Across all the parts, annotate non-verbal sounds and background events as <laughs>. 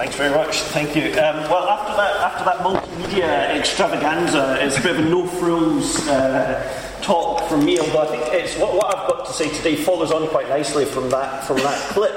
Thanks very much. Thank you. Um, well, after that, after that multimedia extravaganza, it's a bit of a no frills uh, talk from me. Although I think it's what, what, I've got to say today follows on quite nicely from that from that clip,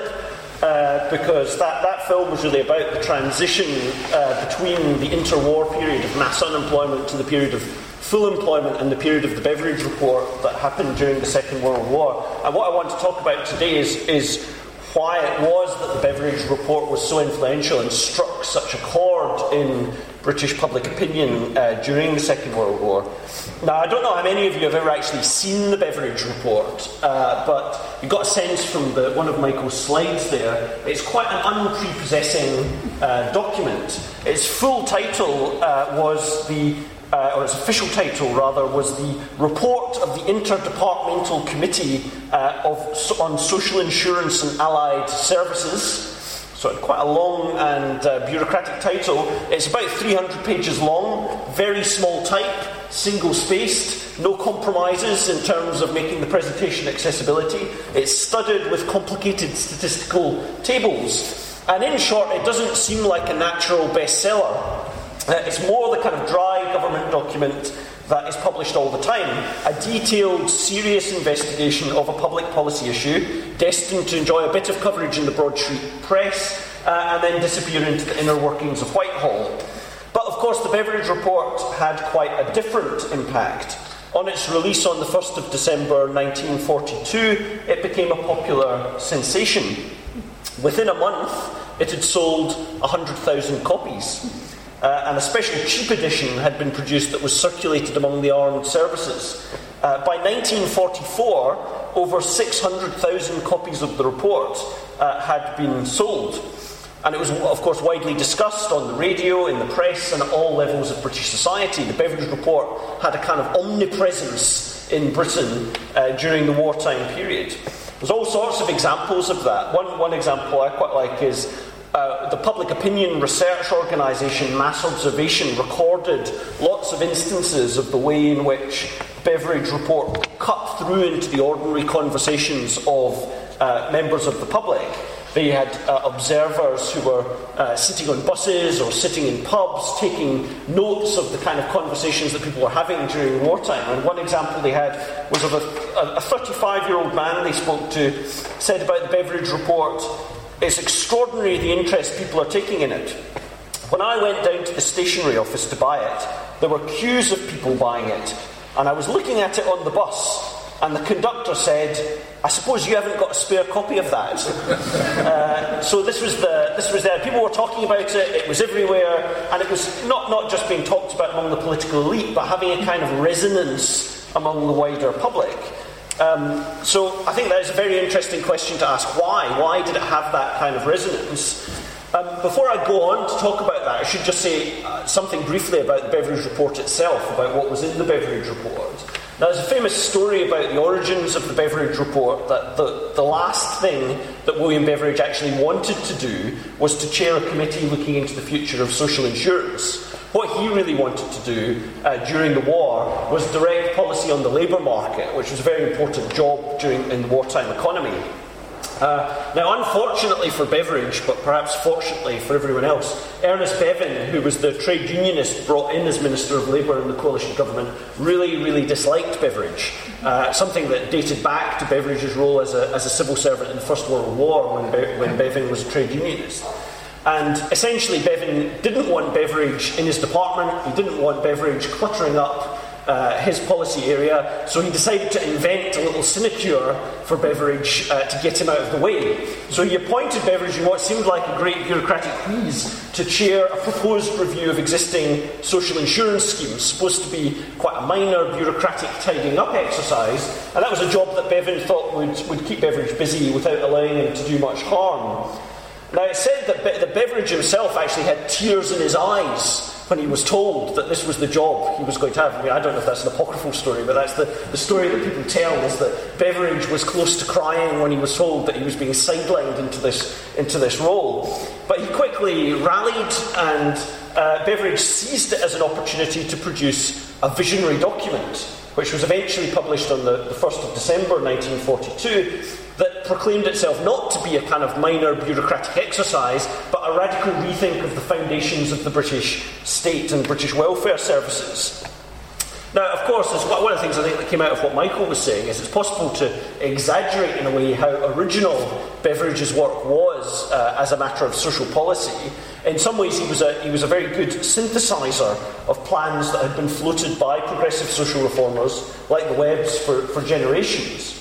uh, because that, that film was really about the transition uh, between the interwar period of mass unemployment to the period of full employment and the period of the Beveridge Report that happened during the Second World War. And what I want to talk about today is is why it was that the Beveridge Report was so influential and struck such a chord in British public opinion uh, during the Second World War. Now, I don't know how many of you have ever actually seen the Beveridge Report, uh, but you got a sense from the, one of Michael's slides there. It's quite an unprepossessing uh, document. Its full title uh, was the uh, or its official title rather, was the Report of the Interdepartmental Committee uh, of, on Social Insurance and Allied Services. So, quite a long and uh, bureaucratic title. It's about 300 pages long, very small type, single spaced, no compromises in terms of making the presentation accessibility. It's studded with complicated statistical tables. And in short, it doesn't seem like a natural bestseller. Uh, it's more the kind of dry document that is published all the time. A detailed, serious investigation of a public policy issue destined to enjoy a bit of coverage in the broadsheet press uh, and then disappear into the inner workings of Whitehall. But of course, the Beveridge Report had quite a different impact. On its release on the 1st of December 1942, it became a popular sensation. Within a month, it had sold 100,000 copies uh, and a special cheap edition had been produced that was circulated among the armed services. Uh, by 1944, over 600,000 copies of the report uh, had been sold. And it was, of course, widely discussed on the radio, in the press, and at all levels of British society. The Beveridge Report had a kind of omnipresence in Britain uh, during the wartime period. There's all sorts of examples of that. One, one example I quite like is uh, the public opinion research organisation Mass Observation recorded lots of instances of the way in which Beveridge Report cut through into the ordinary conversations of uh, members of the public. They had uh, observers who were uh, sitting on buses or sitting in pubs, taking notes of the kind of conversations that people were having during wartime. And one example they had was of a 35 year old man they spoke to, said about the Beveridge Report it's extraordinary the interest people are taking in it. When I went down to the stationery office to buy it, there were queues of people buying it, and I was looking at it on the bus, and the conductor said, "I suppose you haven't got a spare copy of that." <laughs> uh, so this was the this was there. People were talking about it. It was everywhere, and it was not not just being talked about among the political elite, but having a kind of resonance among the wider public. Um, so I think that is a very interesting question to ask. Why? Why did it have that kind of resonance? Um, before I go on to talk about that, I should just say uh, something briefly about the Beveridge Report itself, about what was in the Beveridge Report. Now, there's a famous story about the origins of the Beveridge Report that the, the last thing that William Beveridge actually wanted to do was to chair a committee looking into the future of social insurance. What he really wanted to do uh, during the war was direct policy on the labour market, which was a very important job during in the wartime economy. Uh, now, unfortunately for Beveridge, but perhaps fortunately for everyone else, Ernest Bevin, who was the trade unionist brought in as Minister of Labour in the coalition government, really, really disliked Beveridge. Uh, something that dated back to Beveridge's role as a, as a civil servant in the First World War when, Be- when Bevin was a trade unionist. And essentially, Bevin didn't want Beveridge in his department, he didn't want Beveridge cluttering up uh, his policy area, so he decided to invent a little sinecure for Beveridge uh, to get him out of the way. So he appointed Beveridge in what seemed like a great bureaucratic wheeze to chair a proposed review of existing social insurance schemes, supposed to be quite a minor bureaucratic tidying up exercise, and that was a job that Bevin thought would, would keep Beveridge busy without allowing him to do much harm. Now, it's said that Be- the Beveridge himself actually had tears in his eyes when he was told that this was the job he was going to have. I mean, I don't know if that's an apocryphal story, but that's the, the story that people tell is that Beveridge was close to crying when he was told that he was being sidelined into this, into this role. But he quickly rallied, and uh, Beveridge seized it as an opportunity to produce a visionary document, which was eventually published on the, the 1st of December 1942, proclaimed itself not to be a kind of minor bureaucratic exercise, but a radical rethink of the foundations of the British state and British welfare services. Now, of course, one of the things I think that came out of what Michael was saying is it's possible to exaggerate in a way how original Beveridge's work was uh, as a matter of social policy. In some ways, he was, a, he was a very good synthesizer of plans that had been floated by progressive social reformers like the Webbs for, for generations.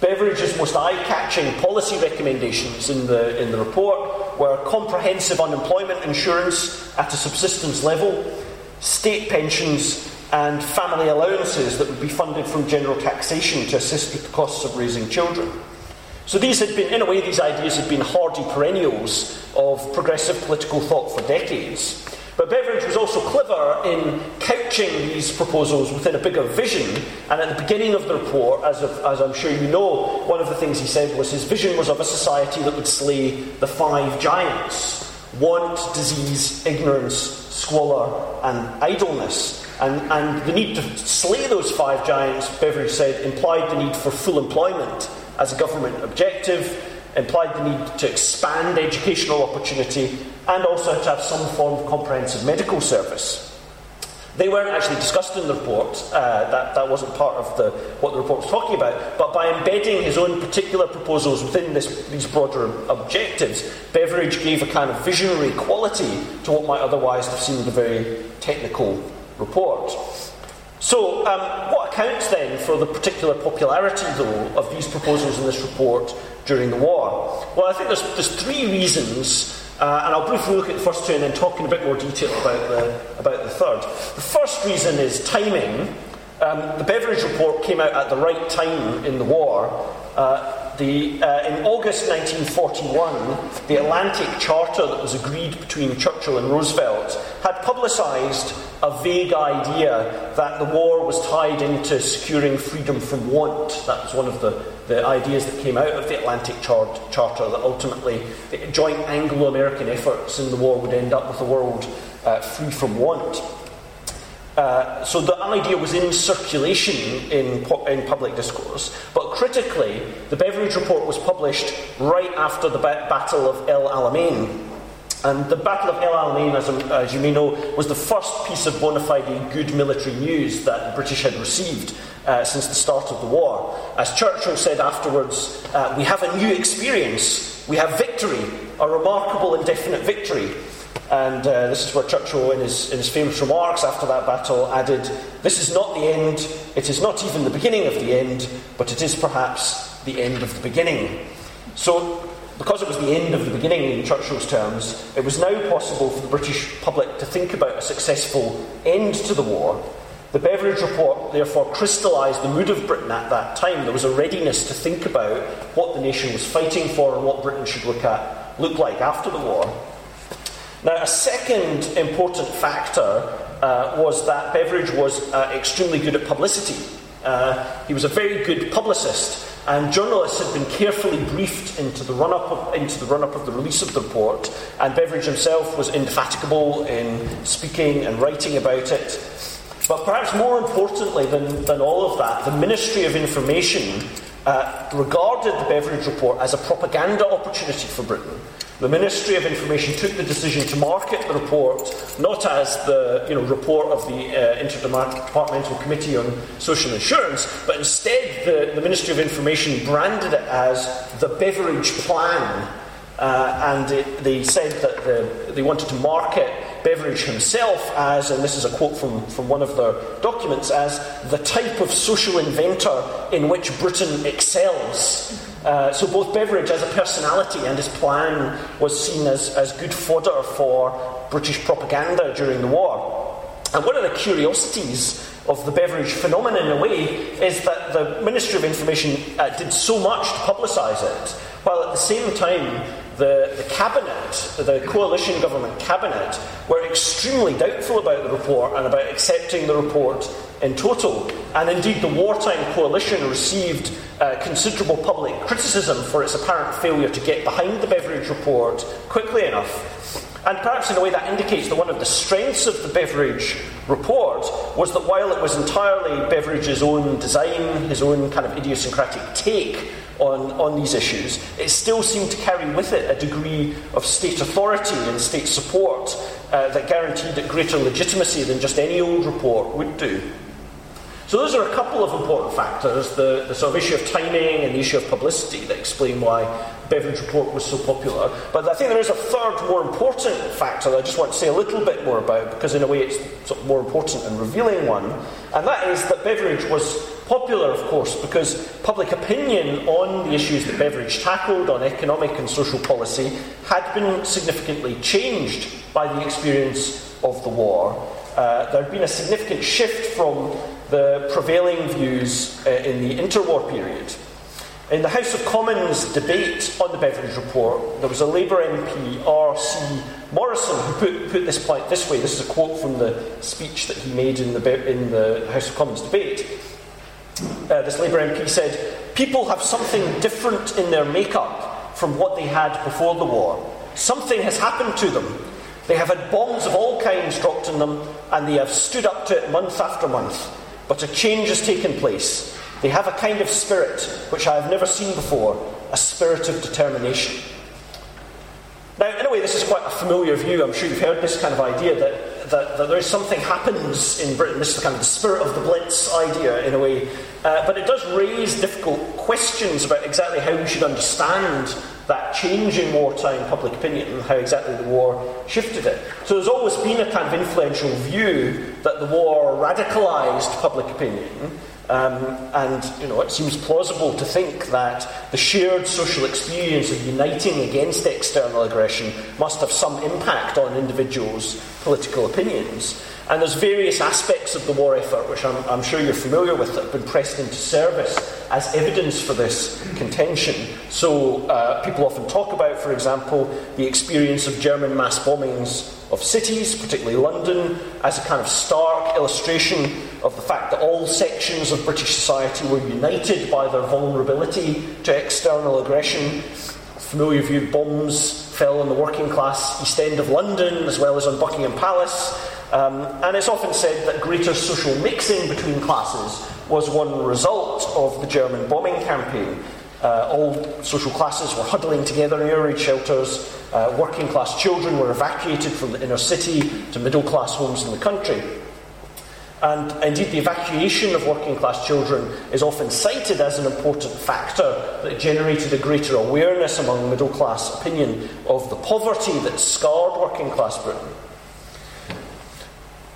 Beveridge's most eye catching policy recommendations in the, in the report were comprehensive unemployment insurance at a subsistence level, state pensions and family allowances that would be funded from general taxation to assist with the costs of raising children. So these had been, in a way, these ideas had been hardy perennials of progressive political thought for decades. But Beveridge was also clever in couching these proposals within a bigger vision. And at the beginning of the report, as, of, as I'm sure you know, one of the things he said was his vision was of a society that would slay the five giants want, disease, ignorance, squalor, and idleness. And, and the need to slay those five giants, Beveridge said, implied the need for full employment as a government objective, implied the need to expand educational opportunity, and also to have some form of comprehensive medical service. They weren't actually discussed in the report, uh, that, that wasn't part of the, what the report was talking about, but by embedding his own particular proposals within this, these broader objectives, Beveridge gave a kind of visionary quality to what might otherwise have seemed a very technical report. So, um, what accounts then for the particular popularity, though, of these proposals in this report during the war? Well, I think there's, there's three reasons, uh, and I'll briefly look at the first two and then talk in a bit more detail about the, about the third. The first reason is timing. Um, the Beveridge report came out at the right time in the war. Uh, the, uh, in August 1941, the Atlantic Charter that was agreed between Churchill and Roosevelt had publicised a vague idea that the war was tied into securing freedom from want. That was one of the, the ideas that came out of the Atlantic Char- Charter, that ultimately the joint Anglo American efforts in the war would end up with a world uh, free from want. Uh, so the idea was in circulation in, in public discourse, but critically, the Beveridge report was published right after the ba- Battle of El Alamein. And the Battle of El Alamein, as, as, you may know, was the first piece of bona fide good military news that the British had received uh, since the start of the war. As Churchill said afterwards, uh, we have a new experience, we have victory, a remarkable and definite victory. And uh, this is where Churchill, in his, in his famous remarks after that battle, added, This is not the end, it is not even the beginning of the end, but it is perhaps the end of the beginning. So, because it was the end of the beginning in Churchill's terms, it was now possible for the British public to think about a successful end to the war. The Beveridge Report therefore crystallised the mood of Britain at that time. There was a readiness to think about what the nation was fighting for and what Britain should look at, look like after the war. Now, a second important factor uh, was that Beveridge was uh, extremely good at publicity. Uh, he was a very good publicist, and journalists had been carefully briefed into the run-up of, into the run-up of the release of the report. And Beveridge himself was indefatigable in speaking and writing about it. But perhaps more importantly than, than all of that, the Ministry of Information uh, regarded the Beveridge report as a propaganda opportunity for Britain. The Ministry of Information took the decision to market the report not as the you know, report of the uh, Interdepartmental Committee on Social Insurance, but instead the, the Ministry of Information branded it as the Beveridge Plan. Uh, and it, they said that the, they wanted to market Beveridge himself as, and this is a quote from, from one of their documents, as the type of social inventor in which Britain excels. Uh, so both Beveridge as a personality and his plan was seen as, as good fodder for British propaganda during the war. And one of the curiosities of the Beveridge phenomenon, in a way, is that the Ministry of Information uh, did so much to publicise it, while at the same time the, the cabinet, the coalition government cabinet, were extremely doubtful about the report and about accepting the report in total. And indeed, the wartime coalition received uh, considerable public criticism for its apparent failure to get behind the Beveridge report quickly enough. And perhaps in a way that indicates that one of the strengths of the Beveridge report was that while it was entirely Beveridge's own design, his own kind of idiosyncratic take on, on these issues, it still seemed to carry with it a degree of state authority and state support uh, that guaranteed it greater legitimacy than just any old report would do. So those are a couple of important factors, the, the sort of issue of timing and the issue of publicity that explain why Beveridge Report was so popular. But I think there is a third, more important factor that I just want to say a little bit more about, because in a way it's sort of more important and revealing one, and that is that Beveridge was popular, of course, because public opinion on the issues that Beveridge tackled on economic and social policy had been significantly changed by the experience of the war. Uh, there had been a significant shift from the prevailing views uh, in the interwar period. In the House of Commons debate on the Beveridge Report, there was a Labour MP, R.C. Morrison, who put, put this point this way. This is a quote from the speech that he made in the, in the House of Commons debate. Uh, this Labour MP said, People have something different in their makeup from what they had before the war. Something has happened to them. They have had bombs of all kinds dropped on them, and they have stood up to it month after month. But a change has taken place. They have a kind of spirit which I have never seen before a spirit of determination. Now, in a way, this is quite a familiar view. I'm sure you've heard this kind of idea that, that, that there is something happens in Britain. This is the kind of the spirit of the Blitz idea, in a way. Uh, but it does raise difficult questions about exactly how we should understand that change in wartime public opinion and how exactly the war shifted it. So there's always been a kind of influential view that the war radicalised public opinion. Um, and you know, it seems plausible to think that the shared social experience of uniting against external aggression must have some impact on individuals' political opinions. And there's various aspects of the war effort, which I'm, I'm, sure you're familiar with, that have been pressed into service as evidence for this contention. So, uh, people often talk about, for example, the experience of German mass bombings of cities, particularly London, as a kind of stark illustration of the fact that all sections of British society were united by their vulnerability to external aggression. Familiar view bombs fell on the working class East End of London as well as on Buckingham Palace. Um, and it's often said that greater social mixing between classes was one result of the German bombing campaign. Uh, all social classes were huddling together in air raid shelters. Uh, working class children were evacuated from the inner city to middle class homes in the country. And indeed, the evacuation of working class children is often cited as an important factor that generated a greater awareness among middle class opinion of the poverty that scarred working class Britain.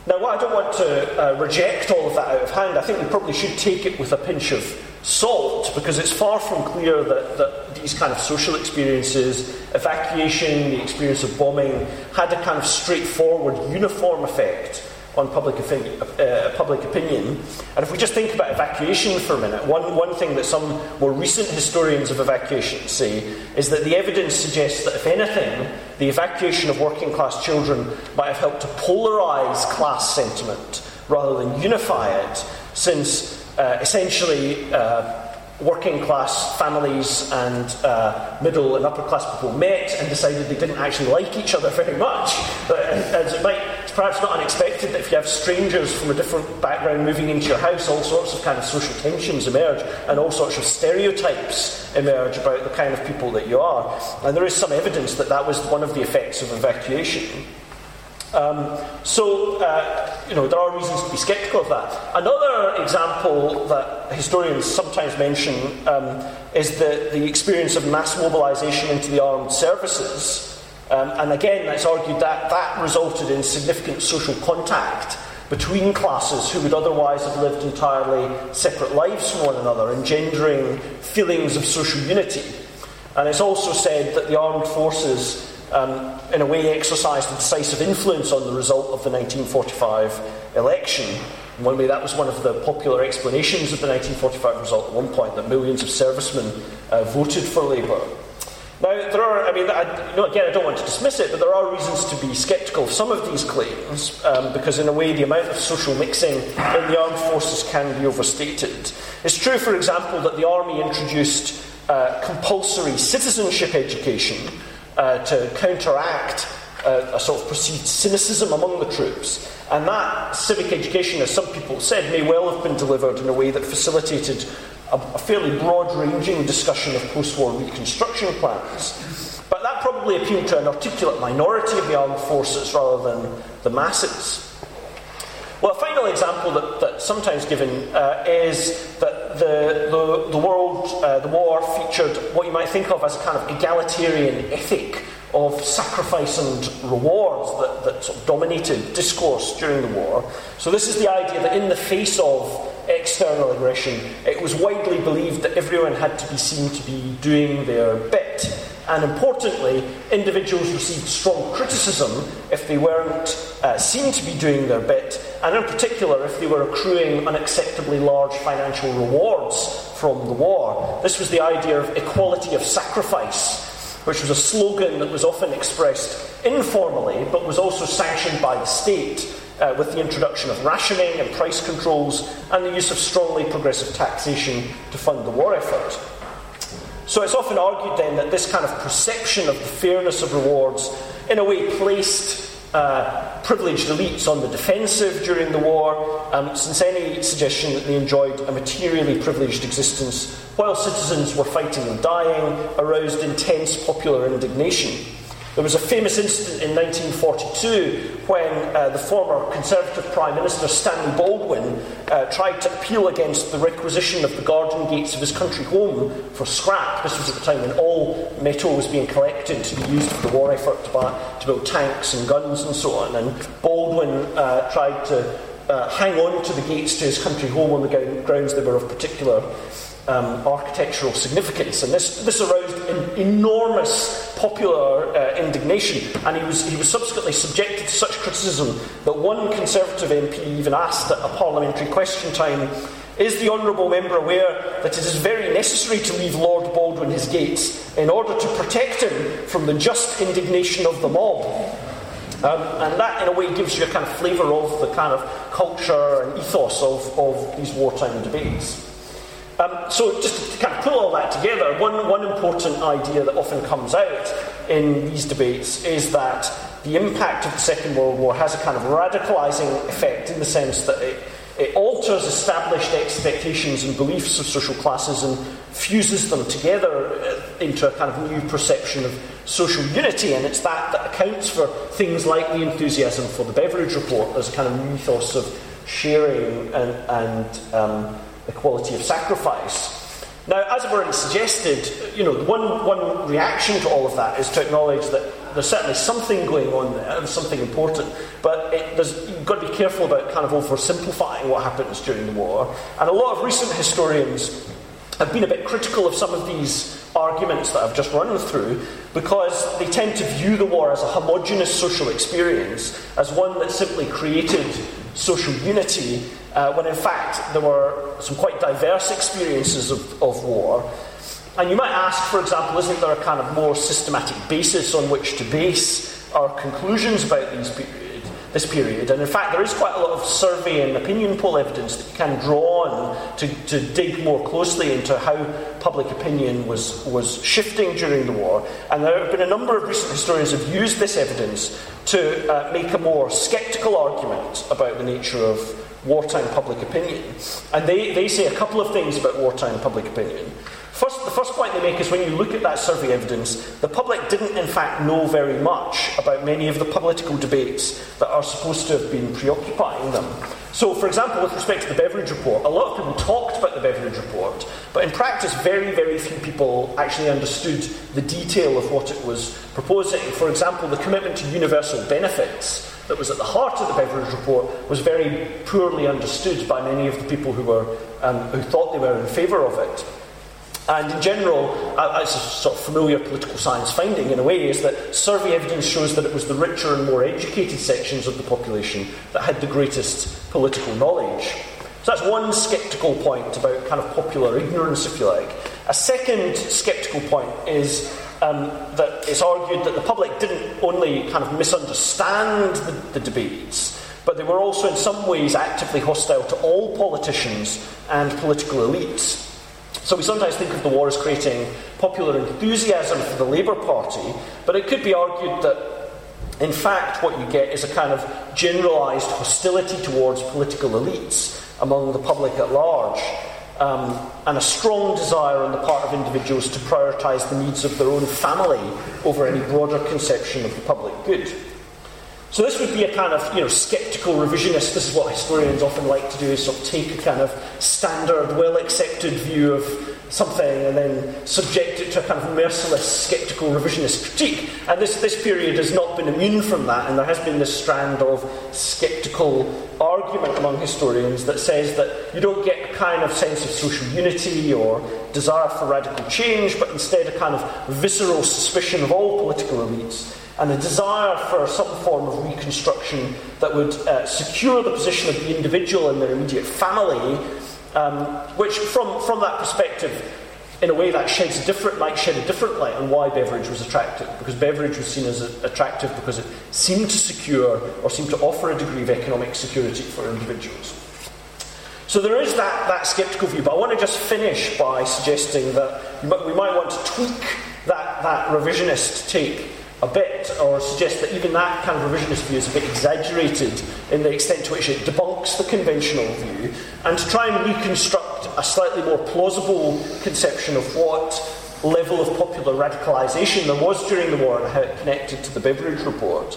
Now, I don't want to uh, reject all of that out of hand, I think we probably should take it with a pinch of salt because it's far from clear that, that these kind of social experiences, evacuation, the experience of bombing, had a kind of straightforward, uniform effect on public, uh, public opinion. And if we just think about evacuation for a minute, one, one thing that some more recent historians of evacuation say is that the evidence suggests that, if anything, the evacuation of working class children might have helped to polarise class sentiment rather than unify it, since uh, essentially uh, working class families and uh, middle and upper class people met and decided they didn't actually like each other very much. But as it might, it's perhaps not unexpected that if you have strangers from a different background moving into your house, all sorts of kind of social tensions emerge and all sorts of stereotypes emerge about the kind of people that you are. And there is some evidence that that was one of the effects of evacuation. Um, so, uh, you know, there are reasons to be sceptical of that. Another example that historians sometimes mention um, is the, the experience of mass mobilisation into the armed services. Um, and again, it's argued that that resulted in significant social contact between classes who would otherwise have lived entirely separate lives from one another, engendering feelings of social unity. And it's also said that the armed forces um, in a way, exercised a decisive influence on the result of the 1945 election. In one way, that was one of the popular explanations of the 1945 result at one point, that millions of servicemen uh, voted for Labour. Now, there are, I mean, I, you know, again, I don't want to dismiss it, but there are reasons to be sceptical of some of these claims, um, because in a way, the amount of social mixing in the armed forces can be overstated. It's true, for example, that the army introduced uh, compulsory citizenship education uh, to counteract uh, a sort of perceived cynicism among the troops. And that civic education, as some people said, may well have been delivered in a way that facilitated a, a fairly broad ranging discussion of post war reconstruction plans. But that probably appealed to an articulate minority of the armed forces rather than the masses. Well, a final example that, that's sometimes given uh, is that the, the, the world, uh, the war featured what you might think of as a kind of egalitarian ethic of sacrifice and rewards that, that sort of dominated discourse during the war. So, this is the idea that in the face of external aggression, it was widely believed that everyone had to be seen to be doing their bit and importantly, individuals received strong criticism if they weren't uh, seen to be doing their bit, and in particular if they were accruing unacceptably large financial rewards from the war. This was the idea of equality of sacrifice, which was a slogan that was often expressed informally but was also sanctioned by the state. Uh, with the introduction of rationing and price controls and the use of strongly progressive taxation to fund the war effort. So it's often argued then that this kind of perception of the fairness of rewards, in a way, placed uh, privileged elites on the defensive during the war, um, since any suggestion that they enjoyed a materially privileged existence while citizens were fighting and dying aroused intense popular indignation. There was a famous incident in 1942 when uh, the former Conservative Prime Minister Stanley Baldwin uh, tried to appeal against the requisition of the garden gates of his country home for scrap. This was at the time when all metal was being collected to be used for the war effort to, buy, to build tanks and guns and so on. And Baldwin uh, tried to uh, hang on to the gates to his country home on the grounds they were of particular um, architectural significance. And this, this aroused an enormous popular uh, indignation, and he was, he was subsequently subjected to such criticism that one Conservative MP even asked at a parliamentary question time Is the Honourable Member aware that it is very necessary to leave Lord Baldwin his gates in order to protect him from the just indignation of the mob? Um, and that, in a way, gives you a kind of flavour of the kind of culture and ethos of, of these wartime debates. Um, so, just to kind of pull all that together, one, one important idea that often comes out in these debates is that the impact of the Second World War has a kind of radicalising effect in the sense that it, it alters established expectations and beliefs of social classes and fuses them together uh, into a kind of new perception of social unity, and it's that that accounts for things like the enthusiasm for the Beveridge Report. There's a kind of ethos of sharing and, and um, equality of sacrifice. Now, as I've already suggested, you know, one, one reaction to all of that is to acknowledge that there's certainly something going on there, there's something important, but it, you've got to be careful about kind of oversimplifying what happens during the war. And a lot of recent historians have been a bit critical of some of these arguments that I've just run through because they tend to view the war as a homogenous social experience, as one that simply created social unity uh, when in fact there were some quite diverse experiences of, of war. And you might ask, for example, isn't there a kind of more systematic basis on which to base our conclusions about these period, this period? And in fact, there is quite a lot of survey and opinion poll evidence that you can draw on to, to dig more closely into how public opinion was, was shifting during the war. And there have been a number of recent historians who have used this evidence to uh, make a more sceptical argument about the nature of wartime public opinion. And they, they say a couple of things about wartime public opinion. First, the first point they make is when you look at that survey evidence, the public didn't in fact know very much about many of the political debates that are supposed to have been preoccupying them. So, for example, with respect to the Beveridge Report, a lot of people talked about the Beveridge Report, but in practice, very, very few people actually understood the detail of what it was proposing. For example, the commitment to universal benefits that was at the heart of the Beveridge Report was very poorly understood by many of the people who, were, um, who thought they were in favour of it. And in general, uh, it's a sort of familiar political science finding in a way, is that survey evidence shows that it was the richer and more educated sections of the population that had the greatest political knowledge. So that's one sceptical point about kind of popular ignorance, if you like. A second sceptical point is um, that it's argued that the public didn't only kind of misunderstand the, the debates, but they were also in some ways actively hostile to all politicians and political elites. So we sometimes think of the war as creating popular enthusiasm for the Labour Party, but it could be argued that, in fact, what you get is a kind of generalised hostility towards political elites among the public at large. um, and a strong desire on the part of individuals to prioritise the needs of their own family over any broader conception of the public good. So this would be a kind of, you know, sceptical revisionist. This is what historians often like to do, is sort of take a kind of standard, well-accepted view of something and then subject it to a kind of merciless, sceptical revisionist critique. And this, this period has not been immune from that, and there has been this strand of sceptical argument among historians that says that you don't get a kind of sense of social unity or desire for radical change, but instead a kind of visceral suspicion of all political elites and a desire for some form of reconstruction that would uh, secure the position of the individual and their immediate family um, which, from, from that perspective, in a way that sheds a different might shed a different light on why Beveridge was attractive. Because Beveridge was seen as attractive because it seemed to secure or seemed to offer a degree of economic security for individuals. So there is that, that sceptical view, but I want to just finish by suggesting that we might want to tweak that, that revisionist take a bit, or suggest that even that kind of revisionist view is a bit exaggerated in the extent to which it debunks the conventional view, and to try and reconstruct a slightly more plausible conception of what level of popular radicalisation there was during the war and how it connected to the Beveridge report.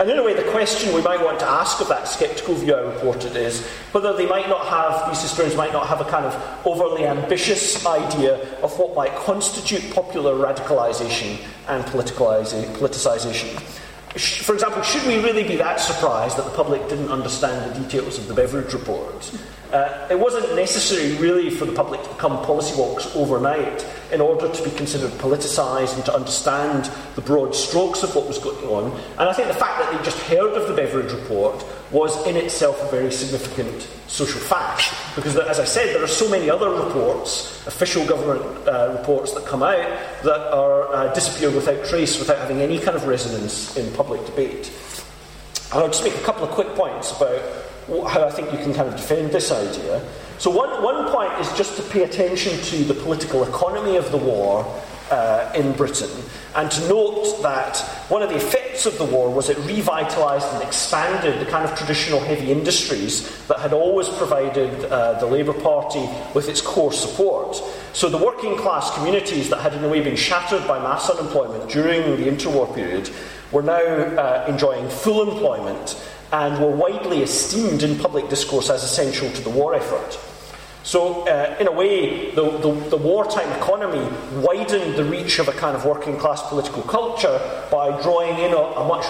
And in a way, the question we might want to ask of that sceptical view I reported is whether they might not have, these historians might not have a kind of overly ambitious idea of what might constitute popular radicalisation and politicisation. For example, should we really be that surprised that the public didn't understand the details of the Beveridge report? Uh, it wasn't necessary, really, for the public to become policy wonks overnight in order to be considered politicised and to understand the broad strokes of what was going on. And I think the fact that they just heard of the Beveridge report was in itself a very significant social fact. Because, as I said, there are so many other reports, official government uh, reports that come out, that are uh, without trace, without having any kind of resonance in public debate. And I'll just make a couple of quick points about how I think you can kind of defend this idea. So, one, one point is just to pay attention to the political economy of the war uh, in Britain and to note that one of the effects of the war was it revitalised and expanded the kind of traditional heavy industries that had always provided uh, the Labour Party with its core support. So, the working class communities that had in a way been shattered by mass unemployment during the interwar period were now uh, enjoying full employment and were widely esteemed in public discourse as essential to the war effort. So, uh, in a way, the, the, the, wartime economy widened the reach of a kind of working class political culture by drawing in a, a much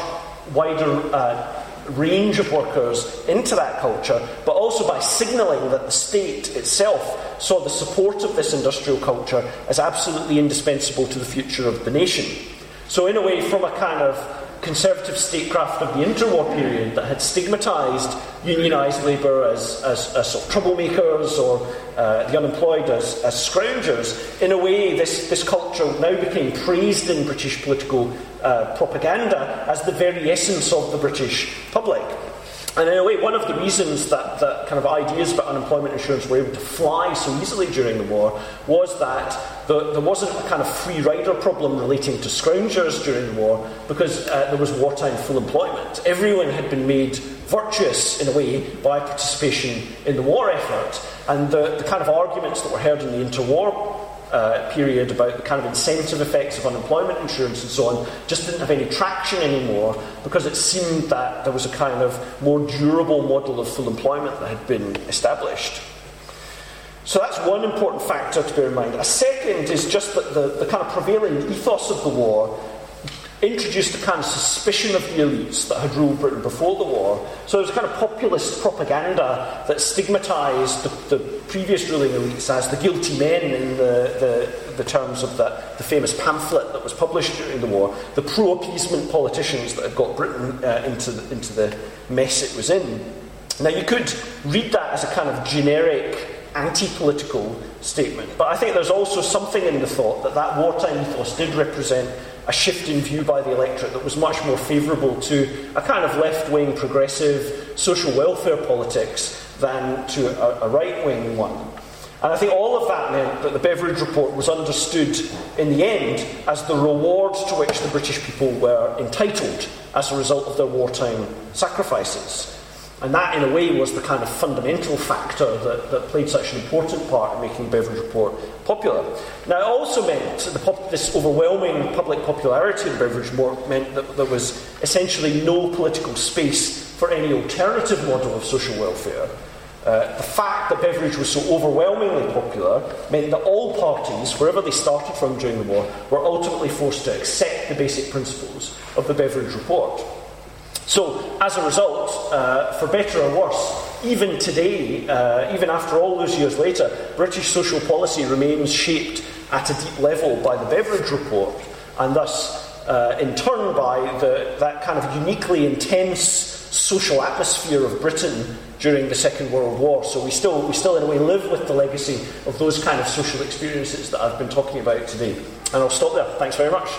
wider uh, range of workers into that culture, but also by signalling that the state itself saw the support of this industrial culture as absolutely indispensable to the future of the nation. So, in a way, from a kind of conservative statecraft of the interwar period that had stigmatised unionised labour as, as, as, sort of troublemakers or uh, the unemployed as, as scroungers, in a way, this, this culture now became praised in British political uh, propaganda as the very essence of the British public. And in a way, one of the reasons that, that kind of ideas about unemployment insurance were able to fly so easily during the war was that the, there wasn't a kind of free rider problem relating to scroungers during the war because uh, there was wartime full employment. Everyone had been made virtuous, in a way, by participation in the war effort. And the, the kind of arguments that were heard in the interwar uh, period about the kind of incentive effects of unemployment insurance and so on just didn't have any traction anymore because it seemed that there was a kind of more durable model of full employment that had been established. So that's one important factor to bear in mind. A second is just that the, the kind of prevailing ethos of the war introduced a kind of suspicion of the elites that had ruled Britain before the war. So it was kind of populist propaganda that stigmatised the, the, previous ruling elites as the guilty men in the, the, the terms of the, the, famous pamphlet that was published during the war, the pro appeasement politicians that had got Britain uh, into, the, into the mess it was in. Now, you could read that as a kind of generic anti political statement, but I think there's also something in the thought that that wartime ethos did represent a shift in view by the electorate that was much more favourable to a kind of left wing progressive social welfare politics than to a, a right wing one. And I think all of that meant that the Beveridge Report was understood in the end as the reward to which the British people were entitled as a result of their wartime sacrifices. And that, in a way, was the kind of fundamental factor that, that played such an important part in making Beveridge Report popular. Now, it also meant pop- this overwhelming public popularity of Beveridge Report meant that there was essentially no political space for any alternative model of social welfare. Uh, the fact that Beveridge was so overwhelmingly popular meant that all parties, wherever they started from during the war, were ultimately forced to accept the basic principles of the Beveridge Report. So, as a result, uh, for better or worse, even today, uh, even after all those years later, British social policy remains shaped at a deep level by the Beveridge Report, and thus, uh, in turn, by the, that kind of uniquely intense social atmosphere of Britain during the Second World War. So we still, we still, in a way, live with the legacy of those kind of social experiences that I've been talking about today. And I'll stop there. Thanks very much.